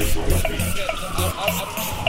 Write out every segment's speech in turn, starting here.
Yeah.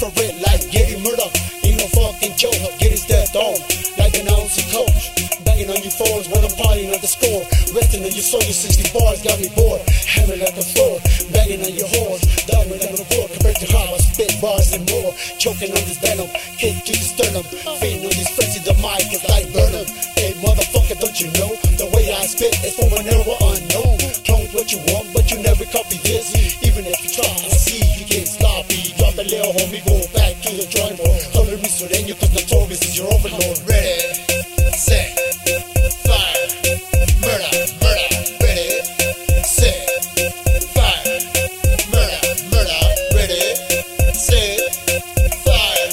Smoke, infrared light, getting murder. Ain't no fucking joke, get his death on like an ounce of coke. Banging on your phones when I'm partying on the score. Resting on your soul, your 60 bars got me bored. Hammer like a floor, banging on your horns. Diamond like a board compared to how I spit bars and more. Choking on this venom, kick to the sternum. Feeding on friends in the mic, it's like Burnham. Hey, motherfucker, don't you know? The way I spit is for whenever unknown. Clone what you want, but you never copy this. Even if you try, little homie, go back to the drawing board. Color me sureño, cause notorious is your overlord. Ready, set, fire, murder, murder. Ready, set, fire, murder, murder. Ready, set, fire,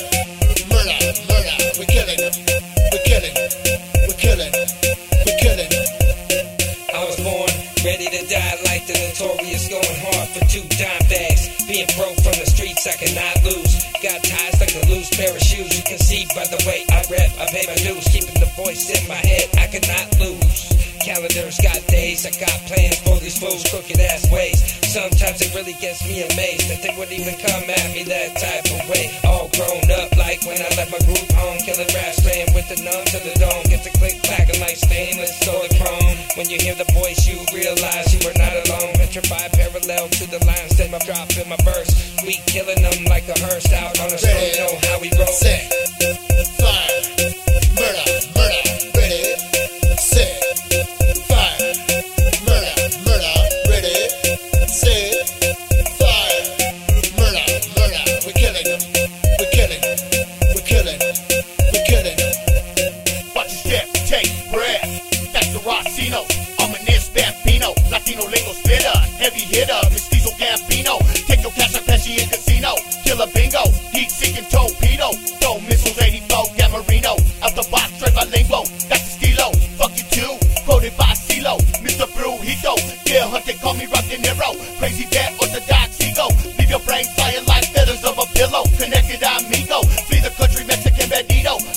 murder, murder. We're killing. We're killing. We're killing. We're killing. I was born ready to die like the notorious, going hard for two dime bags. Being broke from the streets, I cannot lose. Got ties like a loose pair of shoes. You can see by the way I rap, I pay my dues. Keeping the voice in my head, I cannot lose. Calendars got days, I got plans for these fools, crooked ass ways. Sometimes it really gets me amazed that they would even come at me that type of way. All grown up, like when I left my group home, killing rap, spraying with the numb to the dome. Get the click clacking like stainless, solid chrome. When you hear the voice, you realize you are not. Petrified parallel to the lines, then my drop in my verse. We killing them like a hearse out on a slow, know how we roll. Set, fire, murder, murder. Ready, set, fire, murder, murder. Ready, set, fire, murder, murder. We're killing them. We're killing. We're killing. We're killing. Watch your step, take breath. That's the Rosino. I'm an. Latino lingo show. Yeah, hunter, call me rock De Niro. Crazy bad orthodox ego. Leave your brain flying like feathers of a pillow. Connected amigo. Flee the country, Mexican bandito.